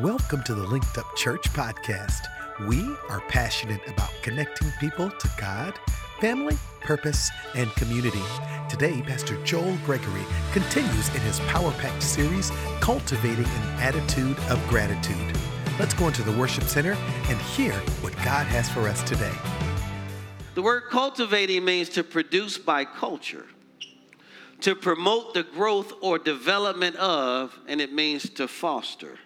Welcome to the Linked Up Church podcast. We are passionate about connecting people to God, family, purpose, and community. Today, Pastor Joel Gregory continues in his Power Packed series, Cultivating an Attitude of Gratitude. Let's go into the worship center and hear what God has for us today. The word cultivating means to produce by culture, to promote the growth or development of, and it means to foster.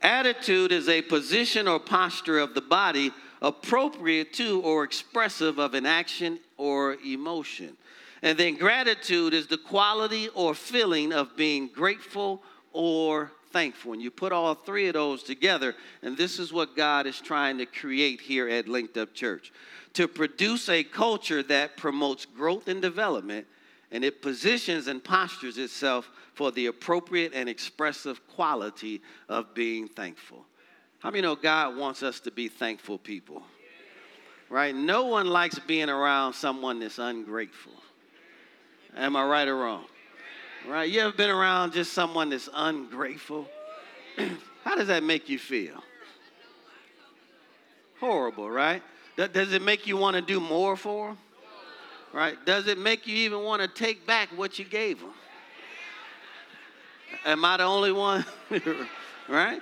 Attitude is a position or posture of the body appropriate to or expressive of an action or emotion. And then gratitude is the quality or feeling of being grateful or thankful. And you put all three of those together, and this is what God is trying to create here at Linked Up Church to produce a culture that promotes growth and development, and it positions and postures itself for the appropriate and expressive quality of being thankful. How many know God wants us to be thankful people? Right? No one likes being around someone that's ungrateful. Am I right or wrong? Right? You ever been around just someone that's ungrateful? How does that make you feel? Horrible, right? Does it make you want to do more for them? Right? Does it make you even want to take back what you gave them? Am I the only one? right?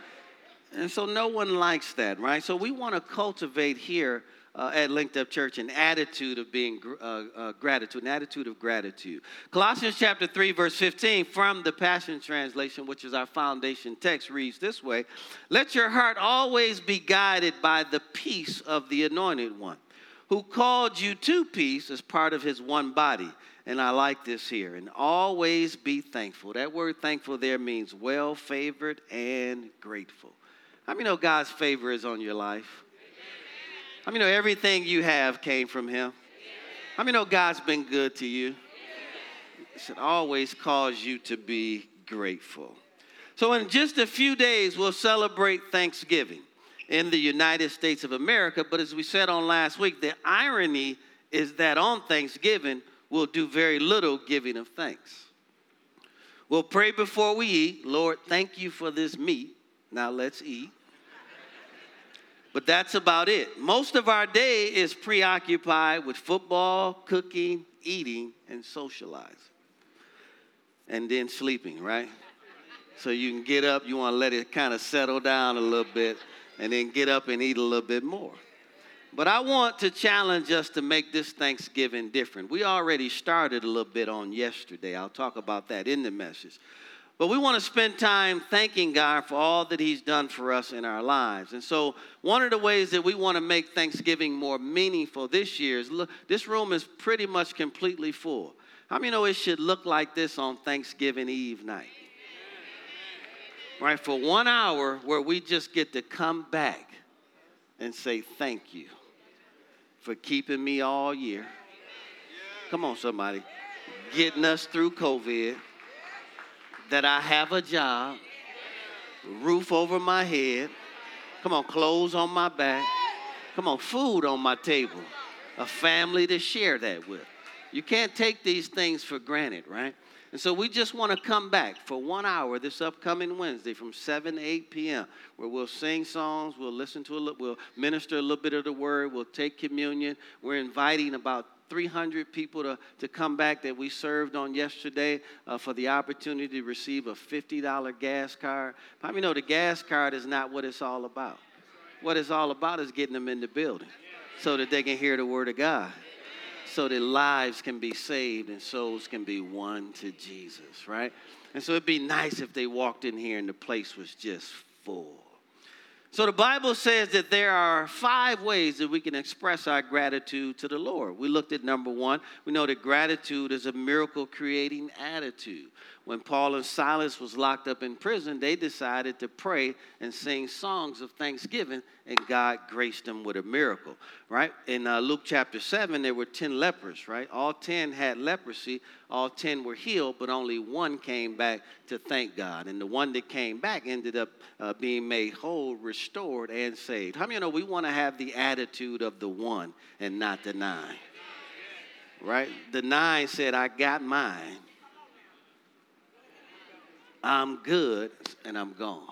And so no one likes that, right? So we want to cultivate here uh, at Linked Up Church an attitude of being uh, uh, gratitude, an attitude of gratitude. Colossians chapter 3, verse 15 from the Passion Translation, which is our foundation text, reads this way Let your heart always be guided by the peace of the Anointed One, who called you to peace as part of his one body and I like this here. And always be thankful. That word thankful there means well favored and grateful. How many know God's favor is on your life? How many know everything you have came from Him? How many know God's been good to you? It should always cause you to be grateful. So, in just a few days, we'll celebrate Thanksgiving in the United States of America. But as we said on last week, the irony is that on Thanksgiving, we'll do very little giving of thanks. We'll pray before we eat. Lord, thank you for this meat. Now let's eat. But that's about it. Most of our day is preoccupied with football, cooking, eating, and socializing. And then sleeping, right? So you can get up, you want to let it kind of settle down a little bit, and then get up and eat a little bit more. But I want to challenge us to make this Thanksgiving different. We already started a little bit on yesterday. I'll talk about that in the message. But we want to spend time thanking God for all that He's done for us in our lives. And so, one of the ways that we want to make Thanksgiving more meaningful this year is look, this room is pretty much completely full. How many know it should look like this on Thanksgiving Eve night? Right, for one hour where we just get to come back and say thank you for keeping me all year. Come on, somebody. Getting us through COVID. That I have a job, roof over my head. Come on, clothes on my back. Come on, food on my table. A family to share that with. You can't take these things for granted, right? And so we just want to come back for one hour this upcoming Wednesday from 7 to 8 p.m., where we'll sing songs, we'll listen to a little, we'll minister a little bit of the word, we'll take communion. We're inviting about 300 people to, to come back that we served on yesterday uh, for the opportunity to receive a $50 gas card. How many know the gas card is not what it's all about? What it's all about is getting them in the building so that they can hear the word of God so that lives can be saved and souls can be won to Jesus, right? And so it'd be nice if they walked in here and the place was just full. So the Bible says that there are five ways that we can express our gratitude to the Lord. We looked at number one. We know that gratitude is a miracle creating attitude when Paul and Silas was locked up in prison, they decided to pray and sing songs of thanksgiving, and God graced them with a miracle, right? In uh, Luke chapter 7, there were 10 lepers, right? All 10 had leprosy, all 10 were healed, but only one came back to thank God. And the one that came back ended up uh, being made whole, restored, and saved. How many you know we want to have the attitude of the one and not the nine? Right? The nine said, I got mine I'm good and I'm gone.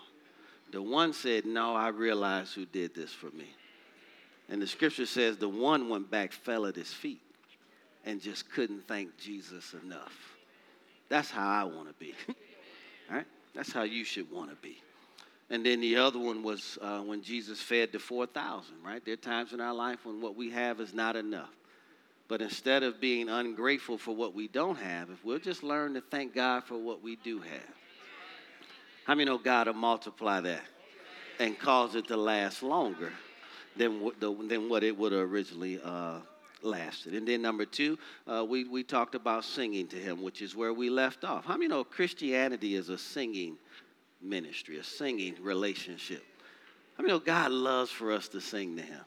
The one said, No, I realize who did this for me. And the scripture says the one went back, fell at his feet, and just couldn't thank Jesus enough. That's how I want to be. right? That's how you should want to be. And then the other one was uh, when Jesus fed the 4,000, right? There are times in our life when what we have is not enough. But instead of being ungrateful for what we don't have, if we'll just learn to thank God for what we do have, how many know God will multiply that and cause it to last longer than, than what it would have originally uh, lasted? And then number two, uh, we, we talked about singing to Him, which is where we left off. How many know Christianity is a singing ministry, a singing relationship? How many know God loves for us to sing to Him?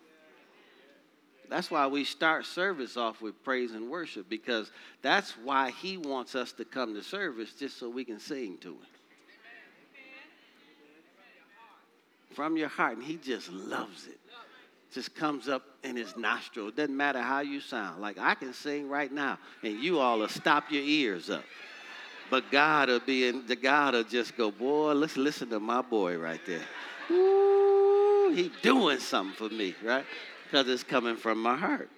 That's why we start service off with praise and worship because that's why he wants us to come to service just so we can sing to him. From your heart, and he just loves it. Just comes up in his nostril. It doesn't matter how you sound. Like I can sing right now, and you all will stop your ears up. But God will be in the God will just go, boy, let's listen to my boy right there. Ooh, he doing something for me, right? because it's coming from my heart.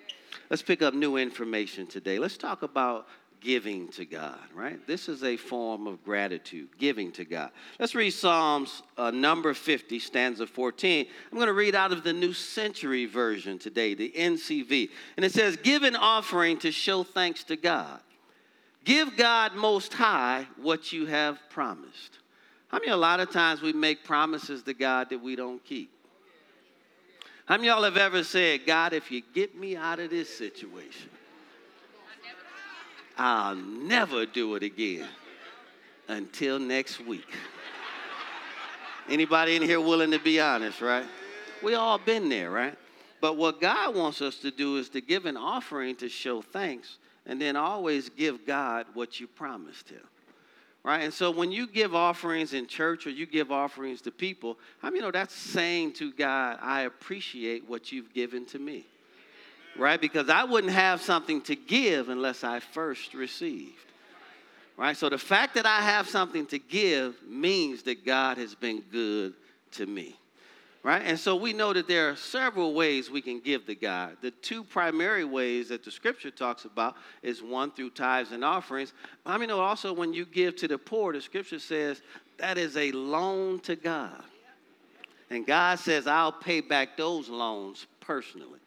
Let's pick up new information today. Let's talk about giving to God, right? This is a form of gratitude, giving to God. Let's read Psalms uh, number 50, stanza 14. I'm going to read out of the New Century Version today, the NCV. And it says, Give an offering to show thanks to God. Give God most high what you have promised. I mean, a lot of times we make promises to God that we don't keep. How many y'all have ever said, God, if you get me out of this situation, I'll never do it again until next week? Anybody in here willing to be honest, right? We all been there, right? But what God wants us to do is to give an offering to show thanks and then always give God what you promised him right? And so when you give offerings in church or you give offerings to people, I mean, you know that's saying to God, I appreciate what you've given to me, right? Because I wouldn't have something to give unless I first received, right? So the fact that I have something to give means that God has been good to me right? And so we know that there are several ways we can give to God. The two primary ways that the scripture talks about is one through tithes and offerings. I mean, also when you give to the poor, the scripture says that is a loan to God. And God says, I'll pay back those loans personally.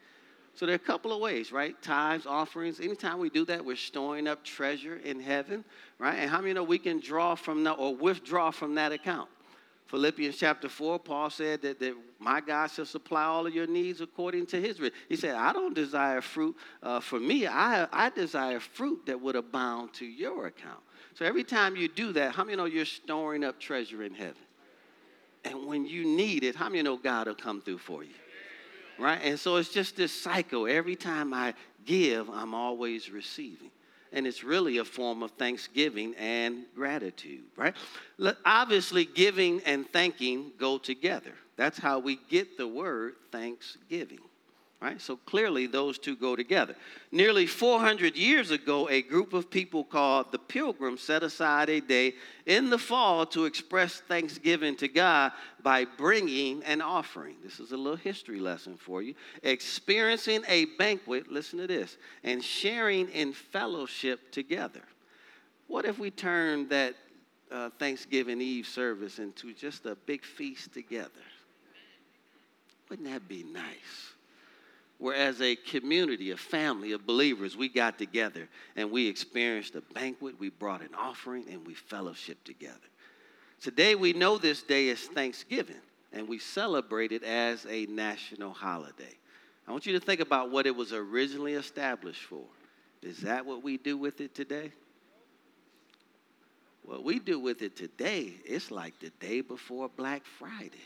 So there are a couple of ways, right? Tithes, offerings. Anytime we do that, we're storing up treasure in heaven, right? And how many know we can draw from that or withdraw from that account? Philippians chapter 4, Paul said that, that my God shall supply all of your needs according to his riches. He said, I don't desire fruit uh, for me. I, I desire fruit that would abound to your account. So every time you do that, how many know you're storing up treasure in heaven? And when you need it, how many know God will come through for you? Right? And so it's just this cycle. Every time I give, I'm always receiving and it's really a form of thanksgiving and gratitude, right? Obviously, giving and thanking go together. That's how we get the word thanksgiving. Right? So clearly, those two go together. Nearly 400 years ago, a group of people called the Pilgrims set aside a day in the fall to express thanksgiving to God by bringing an offering. This is a little history lesson for you. Experiencing a banquet, listen to this, and sharing in fellowship together. What if we turned that uh, Thanksgiving Eve service into just a big feast together? Wouldn't that be nice? Where as a community, a family of believers, we got together and we experienced a banquet, we brought an offering, and we fellowshiped together. Today, we know this day is Thanksgiving, and we celebrate it as a national holiday. I want you to think about what it was originally established for. Is that what we do with it today? What we do with it today, it's like the day before Black Friday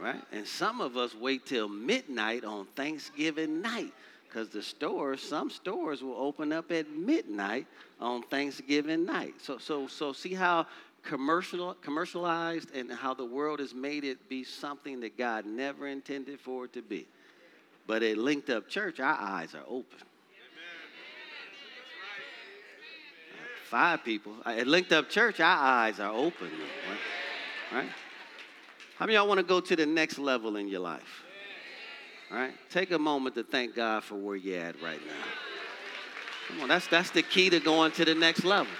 right? And some of us wait till midnight on Thanksgiving night because the stores, some stores will open up at midnight on Thanksgiving night. So, so, so see how commercial, commercialized and how the world has made it be something that God never intended for it to be. But at Linked Up Church, our eyes are open. Five people. At Linked Up Church, our eyes are open. Right? Right? How many y'all want to go to the next level in your life? All right? Take a moment to thank God for where you're at right now. Come on, that's, that's the key to going to the next level.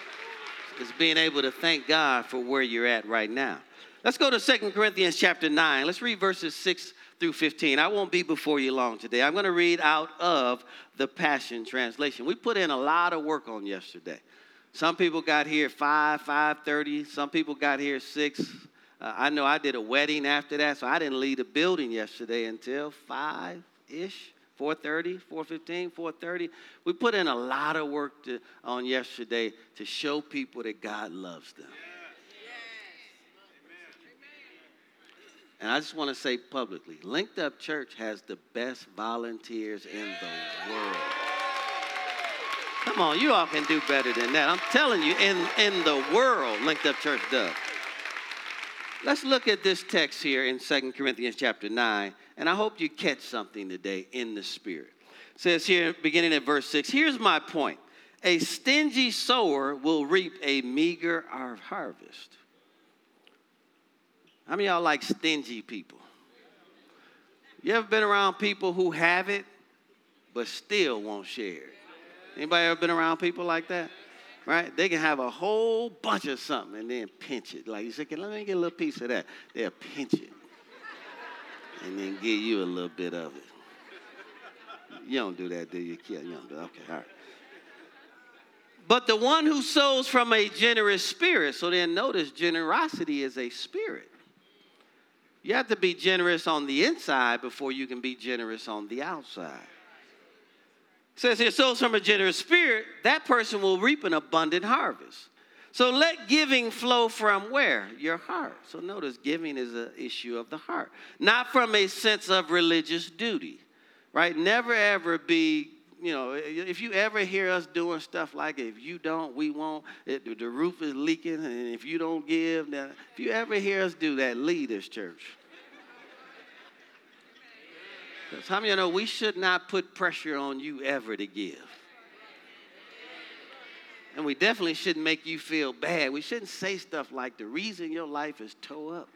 Is being able to thank God for where you're at right now. Let's go to Second Corinthians chapter 9. Let's read verses 6 through 15. I won't be before you long today. I'm going to read out of the Passion Translation. We put in a lot of work on yesterday. Some people got here at 5, 5.30. Some people got here at 6. Uh, I know I did a wedding after that, so I didn't leave the building yesterday until 5-ish. 4.30 4.15 4.30 we put in a lot of work to, on yesterday to show people that god loves them. And i just want to say publicly linked up church has the best volunteers in the world. Come on you all can do better than that. I'm telling you in, in the world linked up church does let's look at this text here in Second corinthians chapter 9 and I hope you catch something today in the spirit. It says here, beginning at verse 6, here's my point. A stingy sower will reap a meager harvest. How many y'all like stingy people? You ever been around people who have it but still won't share? Anybody ever been around people like that? Right? They can have a whole bunch of something and then pinch it. Like you say, can let me get a little piece of that. They'll pinch it and then give you a little bit of it. You don't do that, do you? Yeah, you don't do that. Okay, all right. But the one who sows from a generous spirit, so then notice generosity is a spirit. You have to be generous on the inside before you can be generous on the outside. Says here, sows from a generous spirit, that person will reap an abundant harvest. So let giving flow from where? Your heart. So notice giving is an issue of the heart, not from a sense of religious duty, right? Never ever be, you know, if you ever hear us doing stuff like if you don't, we won't, it, the roof is leaking, and if you don't give, now, if you ever hear us do that, lead this church. Because how many of you know we should not put pressure on you ever to give? And we definitely shouldn't make you feel bad. We shouldn't say stuff like the reason your life is toe up.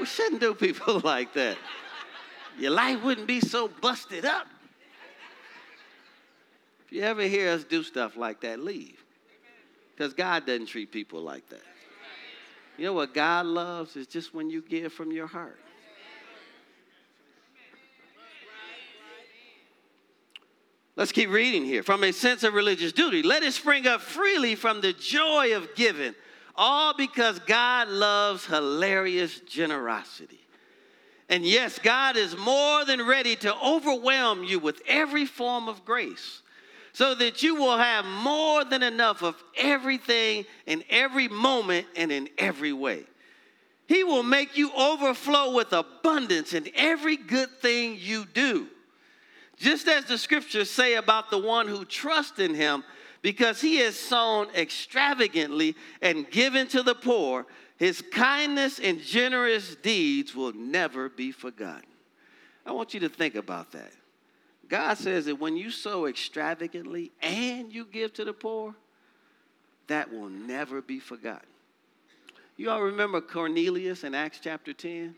We shouldn't do people like that. Your life wouldn't be so busted up. If you ever hear us do stuff like that, leave. Because God doesn't treat people like that. You know what God loves is just when you give from your heart. Let's keep reading here. From a sense of religious duty, let it spring up freely from the joy of giving, all because God loves hilarious generosity. And yes, God is more than ready to overwhelm you with every form of grace so that you will have more than enough of everything in every moment and in every way. He will make you overflow with abundance in every good thing you do just as the scriptures say about the one who trusts in him, because he has sown extravagantly and given to the poor, his kindness and generous deeds will never be forgotten. I want you to think about that. God says that when you sow extravagantly and you give to the poor, that will never be forgotten. You all remember Cornelius in Acts chapter 10?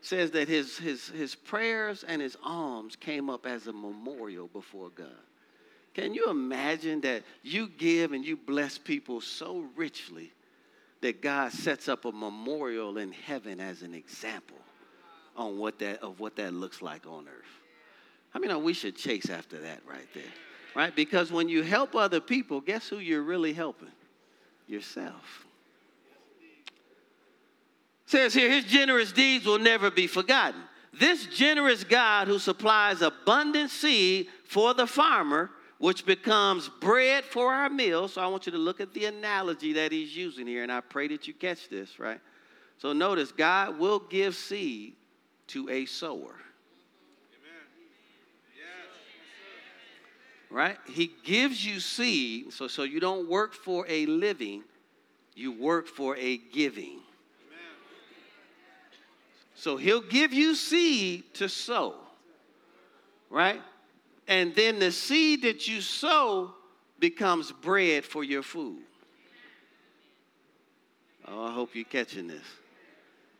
says that his, his, his prayers and his alms came up as a memorial before God. Can you imagine that you give and you bless people so richly that God sets up a memorial in heaven as an example on what that, of what that looks like on earth? I mean, we should chase after that right there, right? Because when you help other people, guess who you're really helping? Yourself says here, his generous deeds will never be forgotten. This generous God who supplies abundant seed for the farmer, which becomes bread for our meals. So I want you to look at the analogy that he's using here, and I pray that you catch this, right? So notice, God will give seed to a sower. Right? He gives you seed, so, so you don't work for a living, you work for a giving. So he'll give you seed to sow, right? And then the seed that you sow becomes bread for your food. Oh, I hope you're catching this.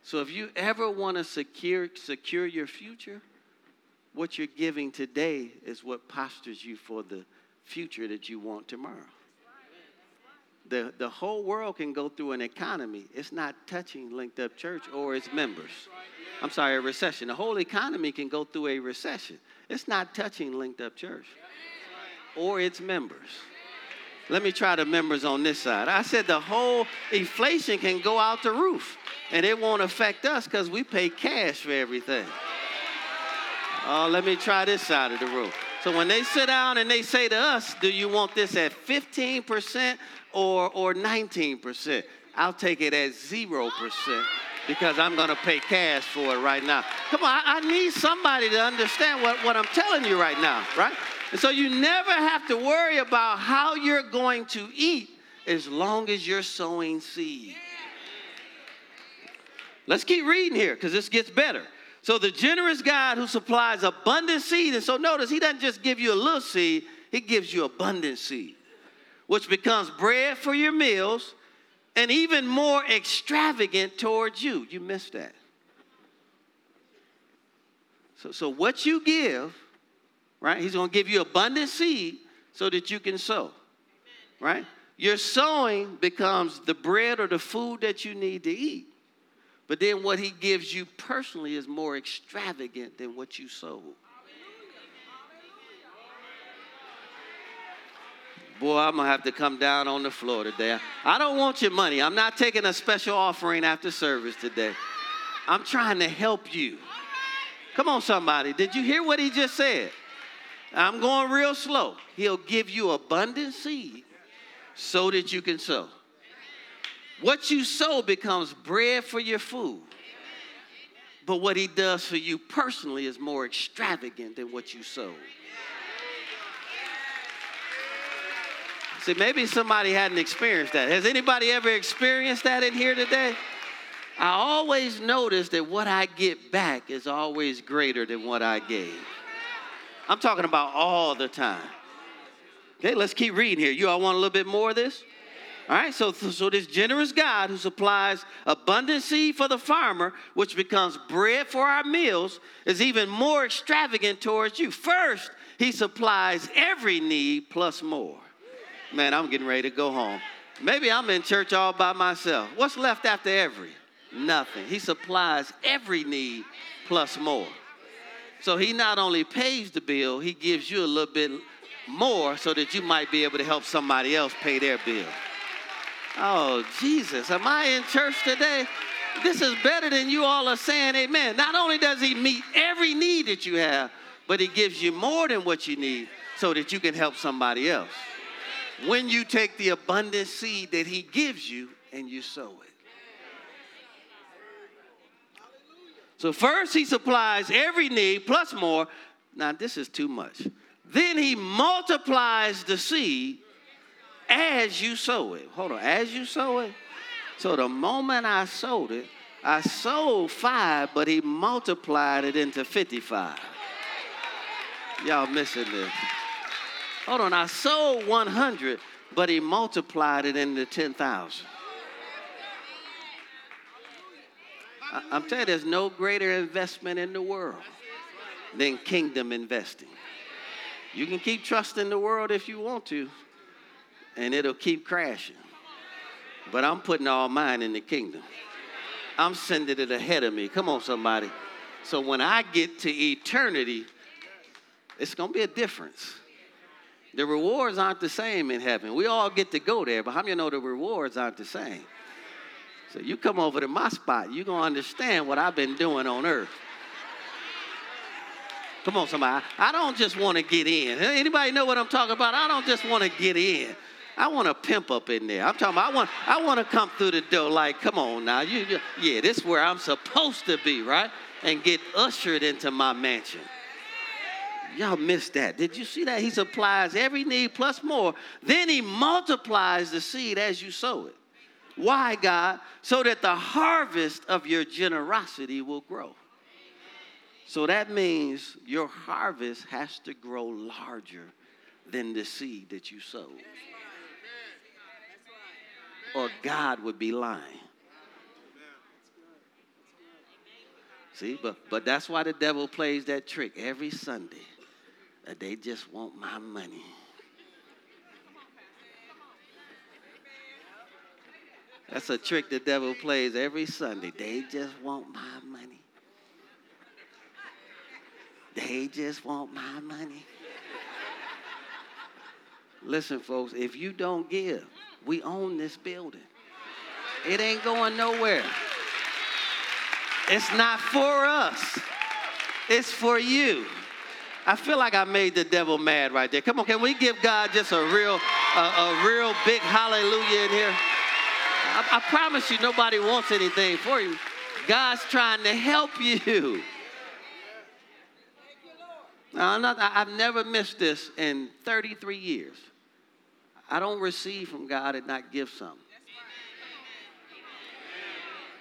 So if you ever want to secure, secure your future, what you're giving today is what postures you for the future that you want tomorrow. The, the whole world can go through an economy. It's not touching Linked Up Church or its members. I'm sorry, a recession. The whole economy can go through a recession. It's not touching Linked Up Church or its members. Let me try the members on this side. I said the whole inflation can go out the roof and it won't affect us because we pay cash for everything. Oh, let me try this side of the room. So when they sit down and they say to us, do you want this at 15% or, or 19%? I'll take it at 0% because I'm going to pay cash for it right now. Come on, I, I need somebody to understand what, what I'm telling you right now, right? And so you never have to worry about how you're going to eat as long as you're sowing seed. Let's keep reading here because this gets better. So the generous God who supplies abundant seed, and so notice he doesn't just give you a little seed, he gives you abundant seed, which becomes bread for your meals and even more extravagant towards you. You missed that. So, so what you give, right? He's going to give you abundant seed so that you can sow, right? Your sowing becomes the bread or the food that you need to eat. But then what he gives you personally is more extravagant than what you sold. Boy, I'm going to have to come down on the floor today. I don't want your money. I'm not taking a special offering after service today. I'm trying to help you. Come on, somebody. Did you hear what he just said? I'm going real slow. He'll give you abundant seed so that you can sow. What you sow becomes bread for your food. But what he does for you personally is more extravagant than what you sowed. See, maybe somebody hadn't experienced that. Has anybody ever experienced that in here today? I always notice that what I get back is always greater than what I gave. I'm talking about all the time. Okay, let's keep reading here. You all want a little bit more of this? All right, so, so this generous God who supplies abundant seed for the farmer, which becomes bread for our meals, is even more extravagant towards you. First, he supplies every need plus more. Man, I'm getting ready to go home. Maybe I'm in church all by myself. What's left after every? Nothing. He supplies every need plus more. So he not only pays the bill, he gives you a little bit more so that you might be able to help somebody else pay their bill. Oh, Jesus, am I in church today? This is better than you all are saying amen. Not only does he meet every need that you have, but he gives you more than what you need so that you can help somebody else. When you take the abundant seed that he gives you and you sow it. So, first, he supplies every need plus more. Now, this is too much. Then he multiplies the seed as you sow it. Hold on, as you sow it. So the moment I sowed it, I sold five, but he multiplied it into 55. Y'all missing this. Hold on, I sold 100, but he multiplied it into 10,000. I'm telling you, there's no greater investment in the world than kingdom investing. You can keep trusting the world if you want to, and it'll keep crashing. But I'm putting all mine in the kingdom. I'm sending it ahead of me. Come on, somebody. So when I get to eternity, it's going to be a difference. The rewards aren't the same in heaven. We all get to go there, but how many know the rewards aren't the same? So you come over to my spot, you're going to understand what I've been doing on earth. Come on, somebody. I don't just want to get in. Anybody know what I'm talking about? I don't just want to get in. I want to pimp up in there. I'm talking about I want I want to come through the door like, come on now. You, you, yeah, this is where I'm supposed to be, right? And get ushered into my mansion. Y'all missed that. Did you see that? He supplies every need plus more. Then he multiplies the seed as you sow it. Why, God? So that the harvest of your generosity will grow. So that means your harvest has to grow larger than the seed that you sowed. Or God would be lying. See, but, but that's why the devil plays that trick every Sunday. That they just want my money. That's a trick the devil plays every Sunday. They just want my money. They just want my money. Listen, folks, if you don't give, we own this building. It ain't going nowhere. It's not for us, it's for you. I feel like I made the devil mad right there. Come on, can we give God just a real, a, a real big hallelujah in here? I, I promise you, nobody wants anything for you. God's trying to help you. Now, not, I've never missed this in 33 years. I don't receive from God and not give some.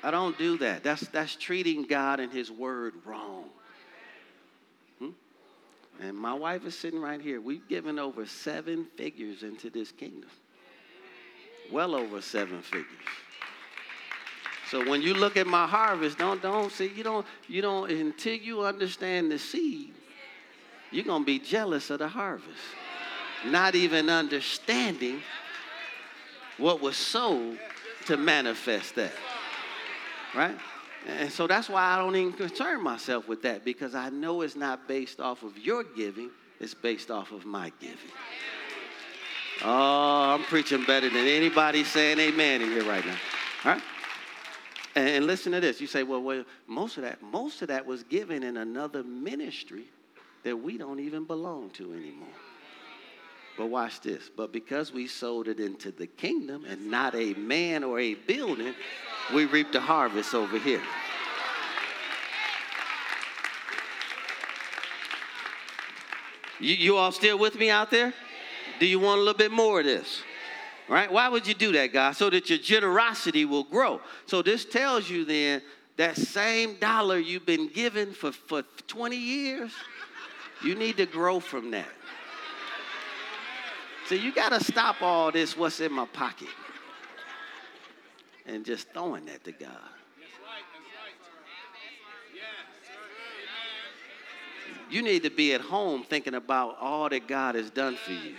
I don't do that. That's, that's treating God and His Word wrong. Hmm? And my wife is sitting right here. We've given over seven figures into this kingdom. Well over seven figures. So when you look at my harvest, don't don't see you don't you don't until you understand the seed, you're gonna be jealous of the harvest. Not even understanding what was sold to manifest that. Right? And so that's why I don't even concern myself with that because I know it's not based off of your giving, it's based off of my giving. Oh, I'm preaching better than anybody saying amen in here right now. Right? And listen to this. You say, well, well, most of that, most of that was given in another ministry that we don't even belong to anymore. But watch this. But because we sold it into the kingdom and not a man or a building, we reap the harvest over here. You, you all still with me out there? Do you want a little bit more of this? Right? Why would you do that, God? So that your generosity will grow. So this tells you then that same dollar you've been given for, for 20 years, you need to grow from that. So you got to stop all this, what's in my pocket, and just throwing that to God. You need to be at home thinking about all that God has done for you.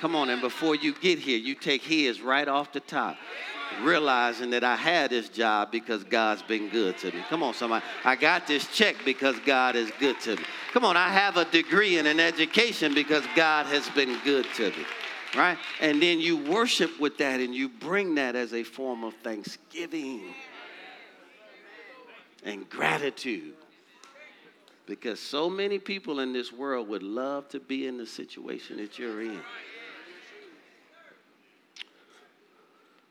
Come on, and before you get here, you take his right off the top, realizing that I had this job because God's been good to me. Come on, somebody. I got this check because God is good to me. Come on, I have a degree and an education because God has been good to me. Right? And then you worship with that and you bring that as a form of thanksgiving and gratitude. Because so many people in this world would love to be in the situation that you're in.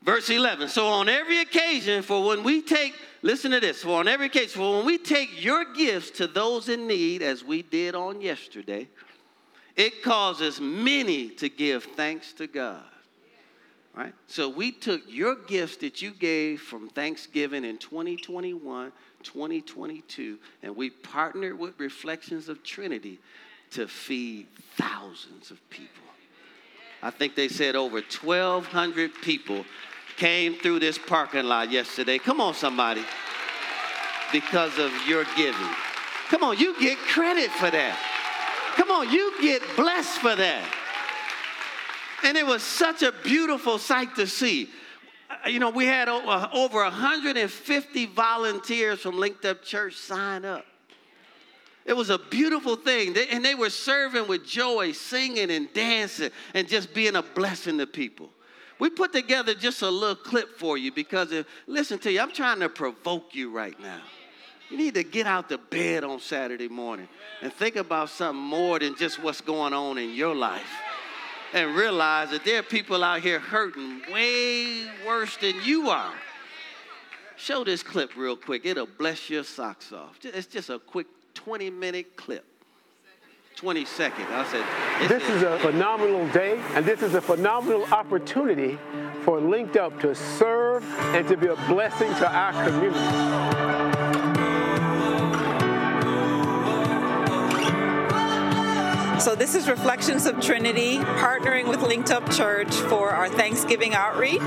Verse 11. So on every occasion, for when we take, listen to this, for on every occasion, for when we take your gifts to those in need, as we did on yesterday, it causes many to give thanks to God. Right? So we took your gifts that you gave from Thanksgiving in 2021, 2022, and we partnered with Reflections of Trinity to feed thousands of people. I think they said over 1,200 people came through this parking lot yesterday. Come on, somebody. Because of your giving. Come on, you get credit for that. Come on, you get blessed for that. And it was such a beautiful sight to see. Uh, you know, we had over 150 volunteers from Linked Up Church sign up. It was a beautiful thing. They, and they were serving with joy, singing and dancing, and just being a blessing to people. We put together just a little clip for you because, if, listen to you, I'm trying to provoke you right now. You need to get out the bed on Saturday morning and think about something more than just what's going on in your life. And realize that there are people out here hurting way worse than you are. Show this clip real quick. It'll bless your socks off. It's just a quick 20 minute clip. 20 seconds. I said, this is a phenomenal day, and this is a phenomenal opportunity for Linked Up to serve and to be a blessing to our community. So, this is Reflections of Trinity, partnering with Linked Up Church for our Thanksgiving outreach.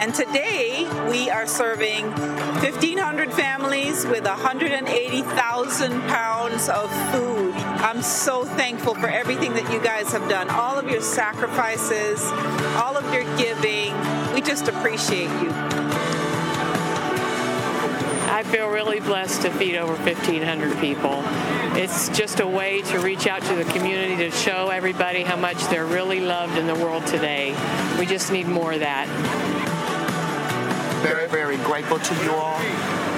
And today we are serving 1,500 families with 180,000 pounds of food. I'm so thankful for everything that you guys have done, all of your sacrifices, all of your giving. We just appreciate you. I feel really blessed to feed over 1,500 people. It's just a way to reach out to the community to show everybody how much they're really loved in the world today. We just need more of that. Very, very grateful to you all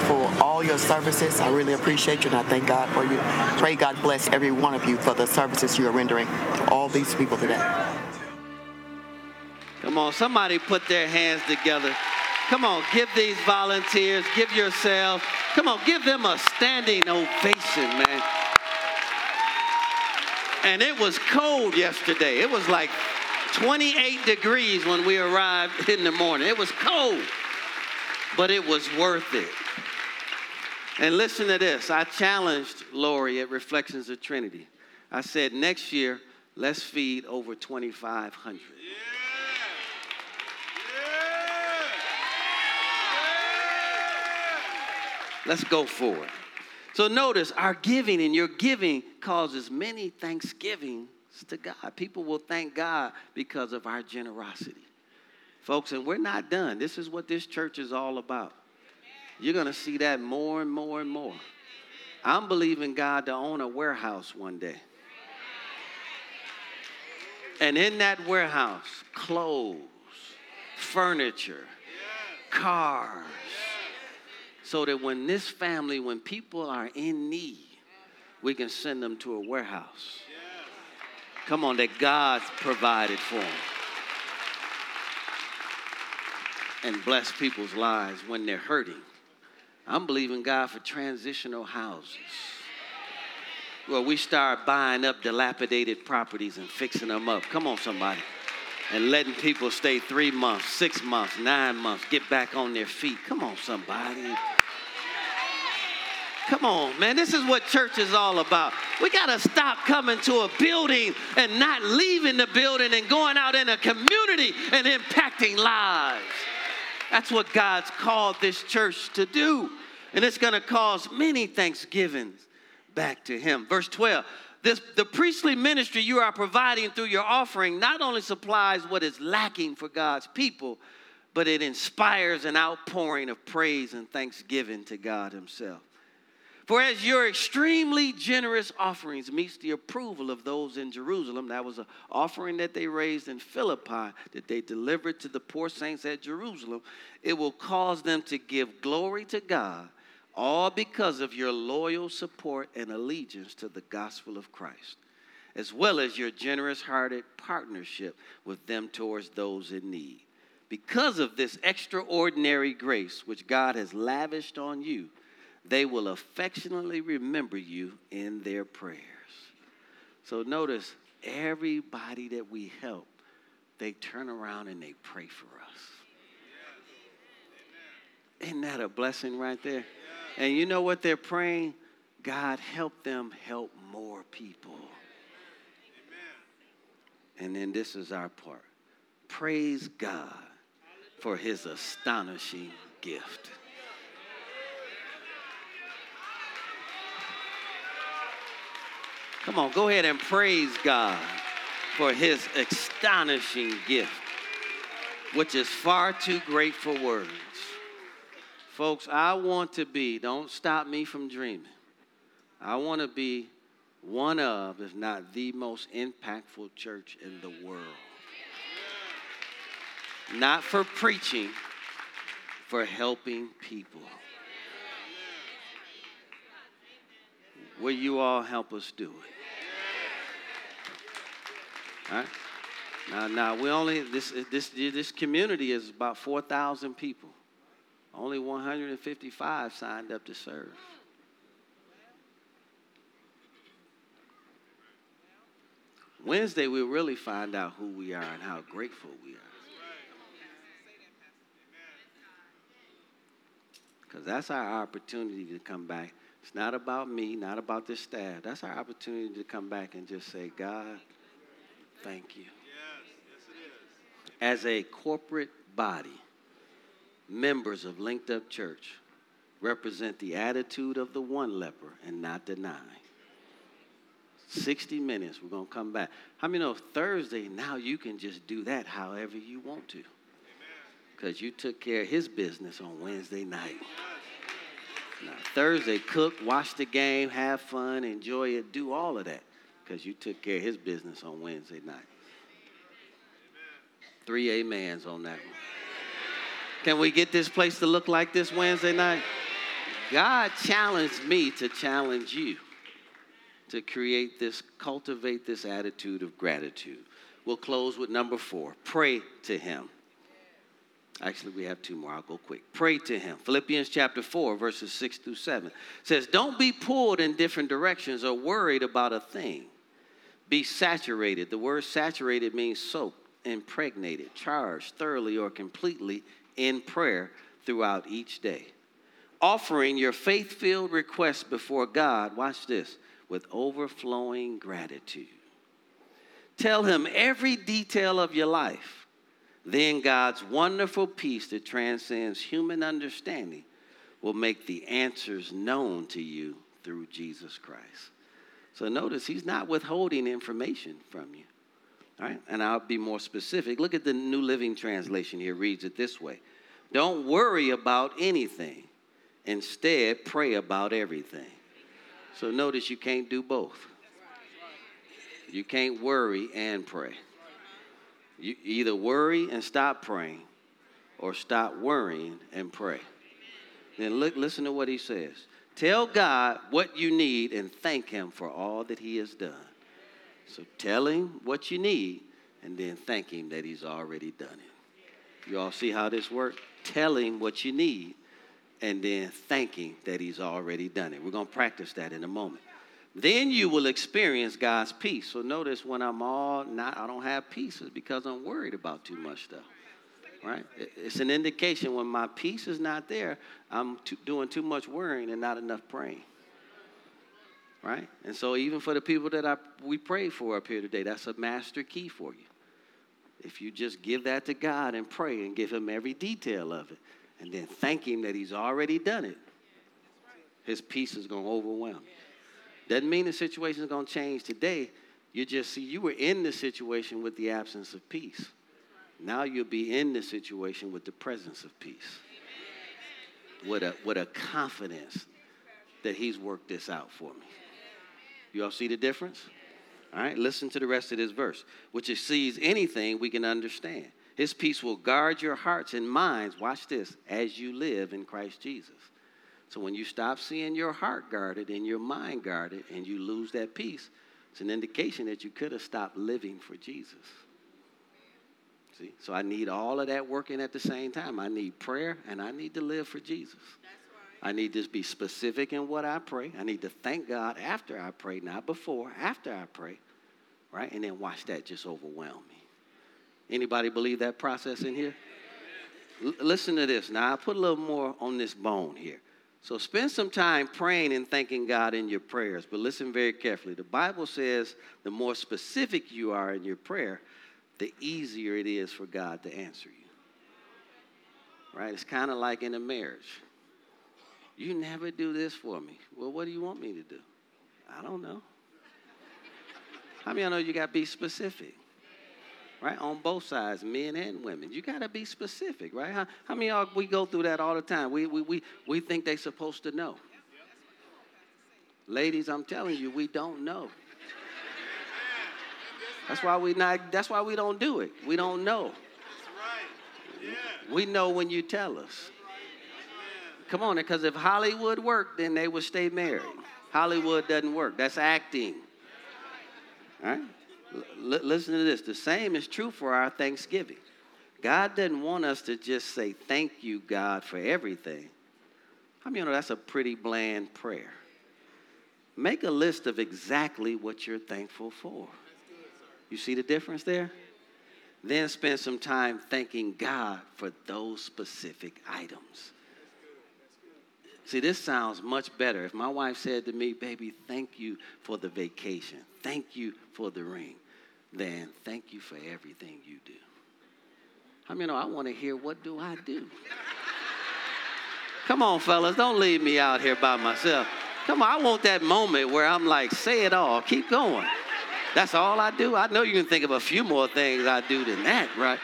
for all your services. I really appreciate you and I thank God for you. Pray God bless every one of you for the services you are rendering to all these people today. Come on, somebody put their hands together. Come on, give these volunteers, give yourself, come on, give them a standing ovation, man. And it was cold yesterday. It was like 28 degrees when we arrived in the morning. It was cold, but it was worth it. And listen to this I challenged Lori at Reflections of Trinity. I said, next year, let's feed over 2,500. Let's go forward. So notice our giving and your giving causes many thanksgivings to God. People will thank God because of our generosity. Folks, and we're not done. This is what this church is all about. You're going to see that more and more and more. I'm believing God to own a warehouse one day. And in that warehouse, clothes, furniture, cars, so that when this family, when people are in need, we can send them to a warehouse. Come on, that God's provided for them. And bless people's lives when they're hurting. I'm believing God for transitional houses Well, we start buying up dilapidated properties and fixing them up. Come on, somebody. And letting people stay three months, six months, nine months, get back on their feet. Come on, somebody. Come on, man. This is what church is all about. We got to stop coming to a building and not leaving the building and going out in a community and impacting lives. That's what God's called this church to do. And it's going to cause many thanksgivings back to Him. Verse 12 this, the priestly ministry you are providing through your offering not only supplies what is lacking for God's people, but it inspires an outpouring of praise and thanksgiving to God Himself. For as your extremely generous offerings meets the approval of those in Jerusalem, that was an offering that they raised in Philippi that they delivered to the poor saints at Jerusalem, it will cause them to give glory to God, all because of your loyal support and allegiance to the gospel of Christ, as well as your generous hearted partnership with them towards those in need. Because of this extraordinary grace which God has lavished on you, they will affectionately remember you in their prayers. So notice everybody that we help, they turn around and they pray for us. Isn't that a blessing right there? And you know what they're praying? God, help them help more people. And then this is our part. Praise God for his astonishing gift. Come on, go ahead and praise God for his astonishing gift, which is far too great for words. Folks, I want to be, don't stop me from dreaming. I want to be one of, if not the most impactful church in the world. Not for preaching, for helping people. Will you all help us do it? All right? Now, now we only this this this community is about four thousand people. Only 155 signed up to serve. Wednesday, we'll really find out who we are and how grateful we are. Because that's our opportunity to come back It's not about me, not about this staff. That's our opportunity to come back and just say, God, thank you. As a corporate body, members of Linked Up Church represent the attitude of the one leper and not the nine. 60 minutes, we're going to come back. How many know Thursday, now you can just do that however you want to? Because you took care of his business on Wednesday night. Now, Thursday, cook, watch the game, have fun, enjoy it, do all of that because you took care of his business on Wednesday night. Three amens on that one. Can we get this place to look like this Wednesday night? God challenged me to challenge you to create this, cultivate this attitude of gratitude. We'll close with number four pray to Him. Actually, we have two more. I'll go quick. Pray to Him. Philippians chapter 4, verses 6 through 7 says, Don't be pulled in different directions or worried about a thing. Be saturated. The word saturated means soaked, impregnated, charged thoroughly or completely in prayer throughout each day. Offering your faith filled requests before God, watch this, with overflowing gratitude. Tell Him every detail of your life. Then God's wonderful peace that transcends human understanding will make the answers known to you through Jesus Christ. So notice he's not withholding information from you. All right? And I'll be more specific. Look at the New Living Translation here, reads it this way Don't worry about anything, instead, pray about everything. So notice you can't do both. You can't worry and pray. You either worry and stop praying or stop worrying and pray. Then look, listen to what he says. Tell God what you need and thank him for all that he has done. So tell him what you need and then thank him that he's already done it. You all see how this works? Tell him what you need and then thanking that he's already done it. We're going to practice that in a moment. Then you will experience God's peace. So notice when I'm all not, I don't have peace, it's because I'm worried about too much stuff. Right? It's an indication when my peace is not there, I'm too, doing too much worrying and not enough praying. Right? And so even for the people that I, we pray for up here today, that's a master key for you. If you just give that to God and pray and give Him every detail of it, and then thank Him that He's already done it, His peace is going to overwhelm you. Doesn't mean the situation is going to change today. You just see, you were in the situation with the absence of peace. Now you'll be in the situation with the presence of peace. With a, with a confidence that He's worked this out for me. You all see the difference? All right, listen to the rest of this verse, which exceeds anything we can understand. His peace will guard your hearts and minds, watch this, as you live in Christ Jesus. So when you stop seeing your heart guarded and your mind guarded and you lose that peace, it's an indication that you could have stopped living for Jesus. See? So I need all of that working at the same time. I need prayer and I need to live for Jesus. I need to be specific in what I pray. I need to thank God after I pray, not before, after I pray, right? And then watch that just overwhelm me. Anybody believe that process in here? L- listen to this. Now, I put a little more on this bone here. So spend some time praying and thanking God in your prayers, but listen very carefully. The Bible says the more specific you are in your prayer, the easier it is for God to answer you. Right? It's kind of like in a marriage. You never do this for me. Well, what do you want me to do? I don't know. How many of you know you got to be specific? Right? On both sides, men and women. You got to be specific, right? How, how many y'all, we go through that all the time? We, we, we, we think they're supposed to know. Ladies, I'm telling you, we don't know. That's why we not. That's why we don't do it. We don't know. We know when you tell us. Come on, because if Hollywood worked, then they would stay married. Hollywood doesn't work. That's acting. All right? L- listen to this. The same is true for our Thanksgiving. God doesn't want us to just say, Thank you, God, for everything. I many you know that's a pretty bland prayer? Make a list of exactly what you're thankful for. You see the difference there? Then spend some time thanking God for those specific items. See, this sounds much better. If my wife said to me, baby, thank you for the vacation, thank you for the ring, then thank you for everything you do. I mean, I want to hear what do I do? Come on, fellas, don't leave me out here by myself. Come on, I want that moment where I'm like, say it all, keep going. That's all I do. I know you can think of a few more things I do than that, right?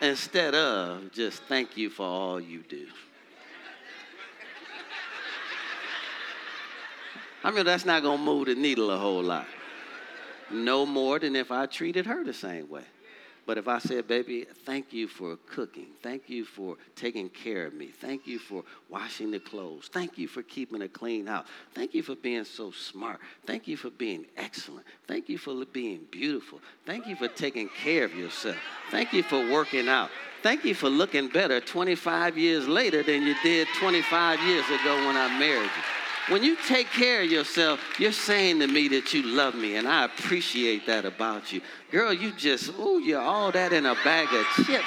Instead of just thank you for all you do. I mean, that's not going to move the needle a whole lot. No more than if I treated her the same way. But if I said, baby, thank you for cooking. Thank you for taking care of me. Thank you for washing the clothes. Thank you for keeping a clean house. Thank you for being so smart. Thank you for being excellent. Thank you for being beautiful. Thank you for taking care of yourself. Thank you for working out. Thank you for looking better 25 years later than you did 25 years ago when I married you. When you take care of yourself, you're saying to me that you love me, and I appreciate that about you. Girl, you just, ooh, you're all that in a bag of chips.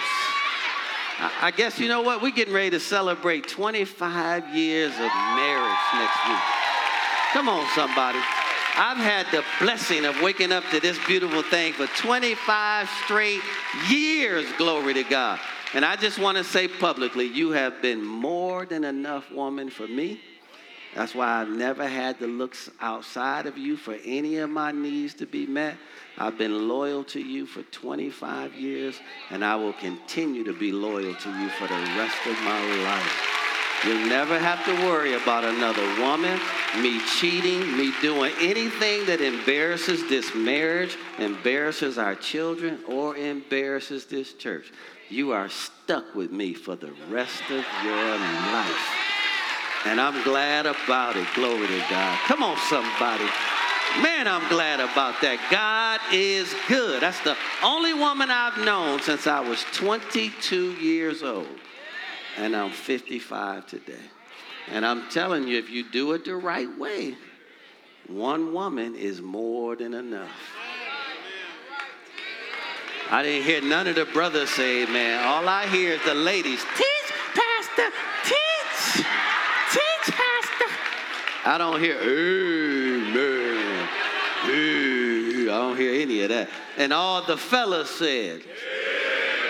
I, guess you know what? We're getting ready to celebrate 25 years of marriage next week. Come on, somebody. I've had the blessing of waking up to this beautiful thing for 25 straight years, glory to God. And I just want to say publicly, you have been more than enough woman for me. That's why I've never had to look outside of you for any of my needs to be met. I've been loyal to you for 25 years, and I will continue to be loyal to you for the rest of my life. You'll never have to worry about another woman, me cheating, me doing anything that embarrasses this marriage, embarrasses our children, or embarrasses this church. You are stuck with me for the rest of your life. And I'm glad about it. Glory to God. Come on, somebody. Man, I'm glad about that. God is good. That's the only woman I've known since I was 22 years old. And I'm 55 today. And I'm telling you, if you do it the right way, one woman is more than enough. I didn't hear none of the brothers say amen. All I hear is the ladies, teach, pastor, teach. I don't hear amen. I don't hear any of that. And all the fellas said,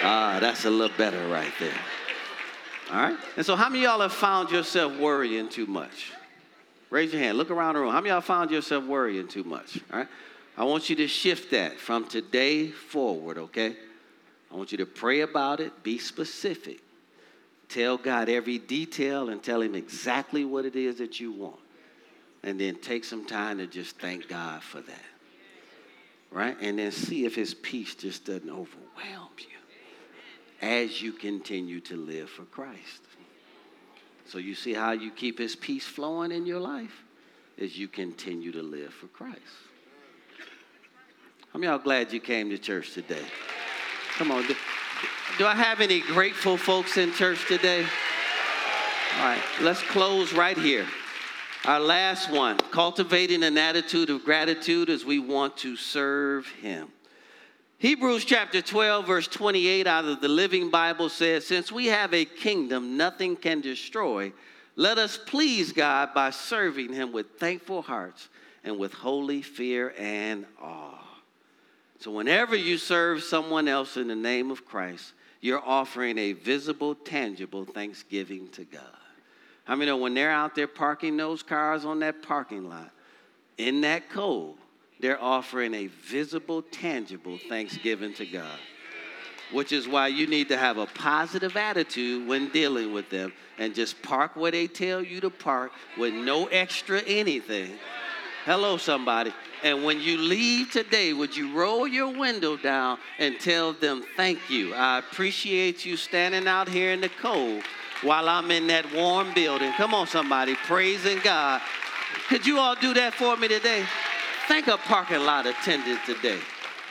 ah, that's a little better right there. All right? And so, how many y'all have found yourself worrying too much? Raise your hand. Look around the room. How many y'all found yourself worrying too much? All right? I want you to shift that from today forward, okay? I want you to pray about it, be specific. Tell God every detail and tell Him exactly what it is that you want and then take some time to just thank God for that. Right? And then see if his peace just doesn't overwhelm you as you continue to live for Christ. So you see how you keep his peace flowing in your life as you continue to live for Christ. I'm y'all glad you came to church today? Come on. Do, do I have any grateful folks in church today? All right, let's close right here. Our last one cultivating an attitude of gratitude as we want to serve Him. Hebrews chapter 12, verse 28 out of the Living Bible says, Since we have a kingdom nothing can destroy, let us please God by serving Him with thankful hearts and with holy fear and awe. So, whenever you serve someone else in the name of Christ, you're offering a visible, tangible thanksgiving to God. How I many know when they're out there parking those cars on that parking lot in that cold, they're offering a visible, tangible thanksgiving to God? Which is why you need to have a positive attitude when dealing with them and just park where they tell you to park with no extra anything. Hello, somebody. And when you leave today, would you roll your window down and tell them, Thank you. I appreciate you standing out here in the cold while I'm in that warm building. Come on, somebody, praising God. Could you all do that for me today? Thank a parking lot attendant today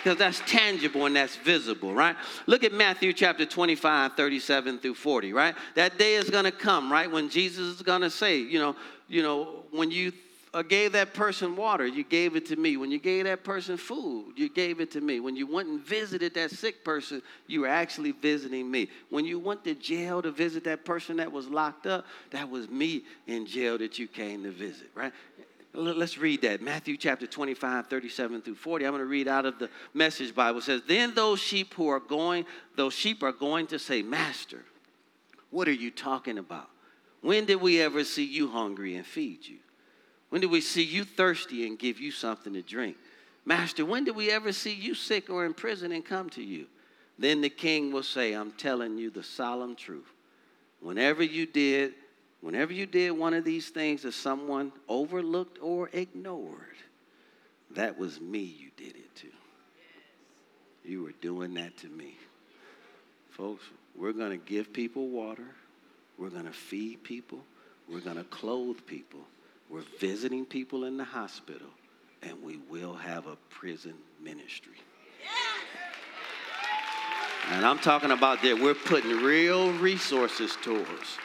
because that's tangible and that's visible, right? Look at Matthew chapter 25, 37 through 40, right? That day is going to come, right? When Jesus is going to say, you know, you know, when you uh, gave that person water, you gave it to me. When you gave that person food, you gave it to me. When you went and visited that sick person, you were actually visiting me. When you went to jail to visit that person that was locked up, that was me in jail that you came to visit, right? Let's read that. Matthew chapter 25, 37 through 40. I'm going to read out of the message Bible. It says, Then those sheep who are going, those sheep are going to say, Master, what are you talking about? When did we ever see you hungry and feed you? When did we see you thirsty and give you something to drink? Master, when did we ever see you sick or in prison and come to you? Then the king will say, I'm telling you the solemn truth. Whenever you did, whenever you did one of these things that someone overlooked or ignored, that was me you did it to. You were doing that to me. Folks, we're going to give people water. We're going to feed people. We're going to clothe people. We're visiting people in the hospital, and we will have a prison ministry. And I'm talking about that we're putting real resources towards.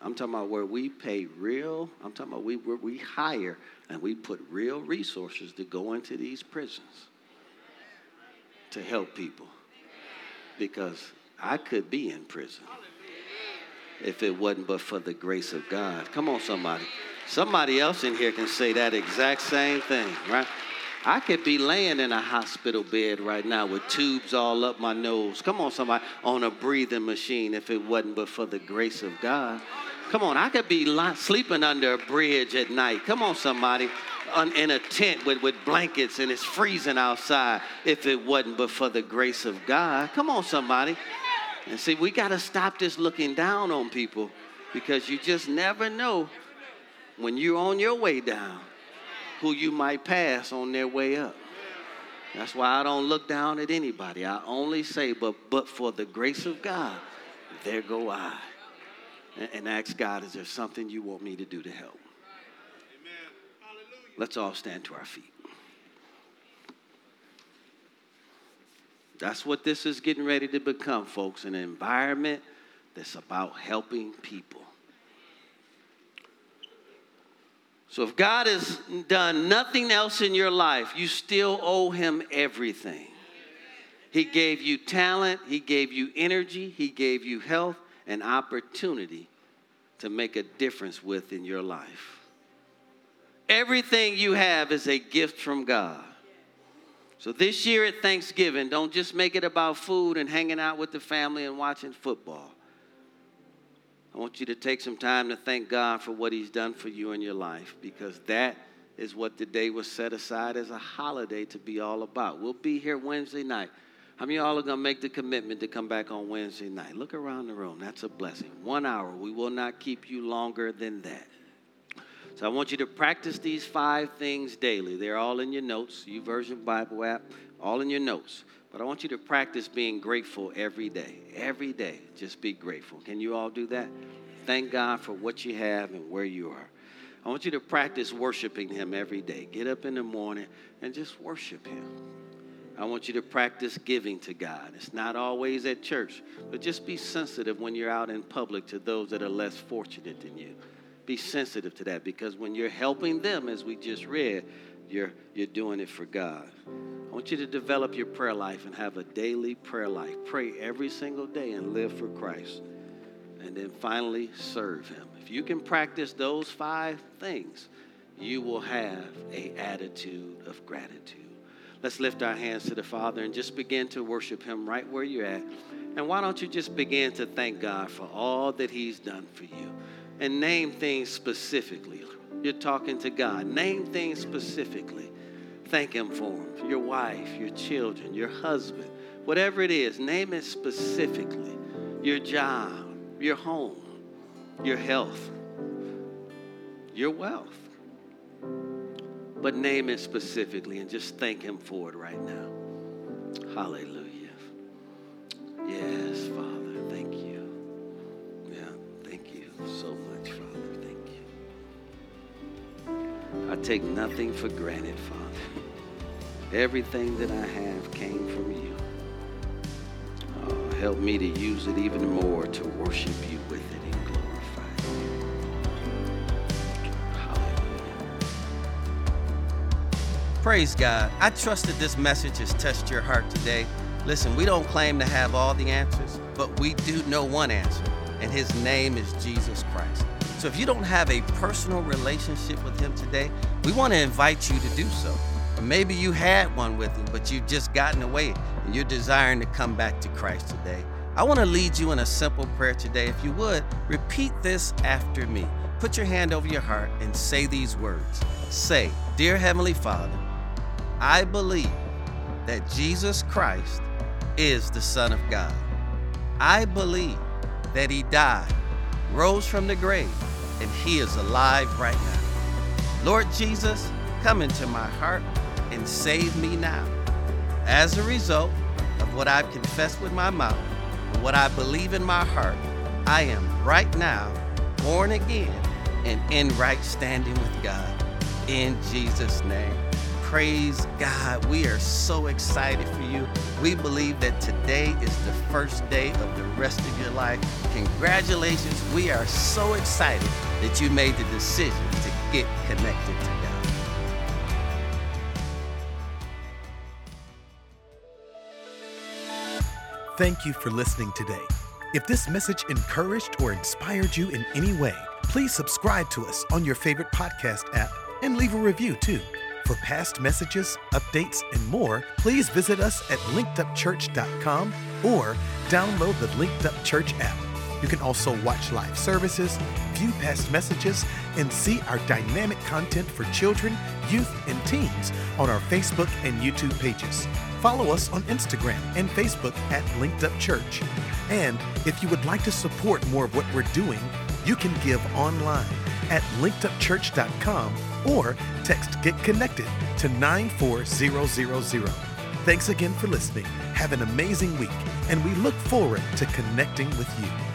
I'm talking about where we pay real, I'm talking about we, where we hire and we put real resources to go into these prisons to help people. Because I could be in prison if it wasn't but for the grace of God. Come on, somebody. Somebody else in here can say that exact same thing, right? I could be laying in a hospital bed right now with tubes all up my nose. Come on, somebody, on a breathing machine if it wasn't but for the grace of God. Come on, I could be sleeping under a bridge at night. Come on, somebody, in a tent with, with blankets and it's freezing outside if it wasn't but for the grace of God. Come on, somebody. And see, we got to stop this looking down on people because you just never know when you're on your way down, who you might pass on their way up. That's why I don't look down at anybody. I only say, but, but for the grace of God, there go I. And, and ask God, is there something you want me to do to help? Let's all stand to our feet. That's what this is getting ready to become, folks an environment that's about helping people. So if God has done nothing else in your life, you still owe him everything. He gave you talent, he gave you energy, he gave you health and opportunity to make a difference with in your life. Everything you have is a gift from God. So this year at Thanksgiving, don't just make it about food and hanging out with the family and watching football. I want you to take some time to thank God for what He's done for you in your life because that is what the day was set aside as a holiday to be all about. We'll be here Wednesday night. How many of y'all are going to make the commitment to come back on Wednesday night? Look around the room. That's a blessing. One hour. We will not keep you longer than that. So I want you to practice these five things daily. They're all in your notes, YouVersion Bible app, all in your notes. But I want you to practice being grateful every day. Every day, just be grateful. Can you all do that? Thank God for what you have and where you are. I want you to practice worshiping Him every day. Get up in the morning and just worship Him. I want you to practice giving to God. It's not always at church, but just be sensitive when you're out in public to those that are less fortunate than you. Be sensitive to that because when you're helping them, as we just read, you're, you're doing it for God. I want you to develop your prayer life and have a daily prayer life. Pray every single day and live for Christ. And then finally, serve Him. If you can practice those five things, you will have a attitude of gratitude. Let's lift our hands to the Father and just begin to worship Him right where you're at. And why don't you just begin to thank God for all that He's done for you and name things specifically. You're talking to God. Name things specifically. Thank Him for them. Your wife, your children, your husband, whatever it is, name it specifically. Your job, your home, your health, your wealth. But name it specifically and just thank Him for it right now. Hallelujah. Yes, Father, thank you. Yeah, thank you so take nothing for granted, Father. Everything that I have came from you. Oh, help me to use it even more to worship you with it and glorify you. Praise God. I trust that this message has touched your heart today. Listen, we don't claim to have all the answers, but we do know one answer, and his name is Jesus Christ. So if you don't have a personal relationship with him today, we want to invite you to do so. Maybe you had one with him, but you've just gotten away and you're desiring to come back to Christ today. I want to lead you in a simple prayer today. If you would, repeat this after me. Put your hand over your heart and say these words. Say, Dear Heavenly Father, I believe that Jesus Christ is the Son of God. I believe that He died, rose from the grave, and He is alive right now. Lord Jesus, come into my heart and save me now. As a result of what I've confessed with my mouth and what I believe in my heart, I am right now born again and in right standing with God. In Jesus' name. Praise God. We are so excited for you. We believe that today is the first day of the rest of your life. Congratulations. We are so excited that you made the decision get connected to God. Thank you for listening today. If this message encouraged or inspired you in any way, please subscribe to us on your favorite podcast app and leave a review too. For past messages, updates, and more, please visit us at linkedupchurch.com or download the Linked Up Church app. You can also watch live services, view past messages, and see our dynamic content for children, youth, and teens on our Facebook and YouTube pages. Follow us on Instagram and Facebook at Linked Up Church. And if you would like to support more of what we're doing, you can give online at linkedupchurch.com or text Get Connected to 94000. Thanks again for listening. Have an amazing week, and we look forward to connecting with you.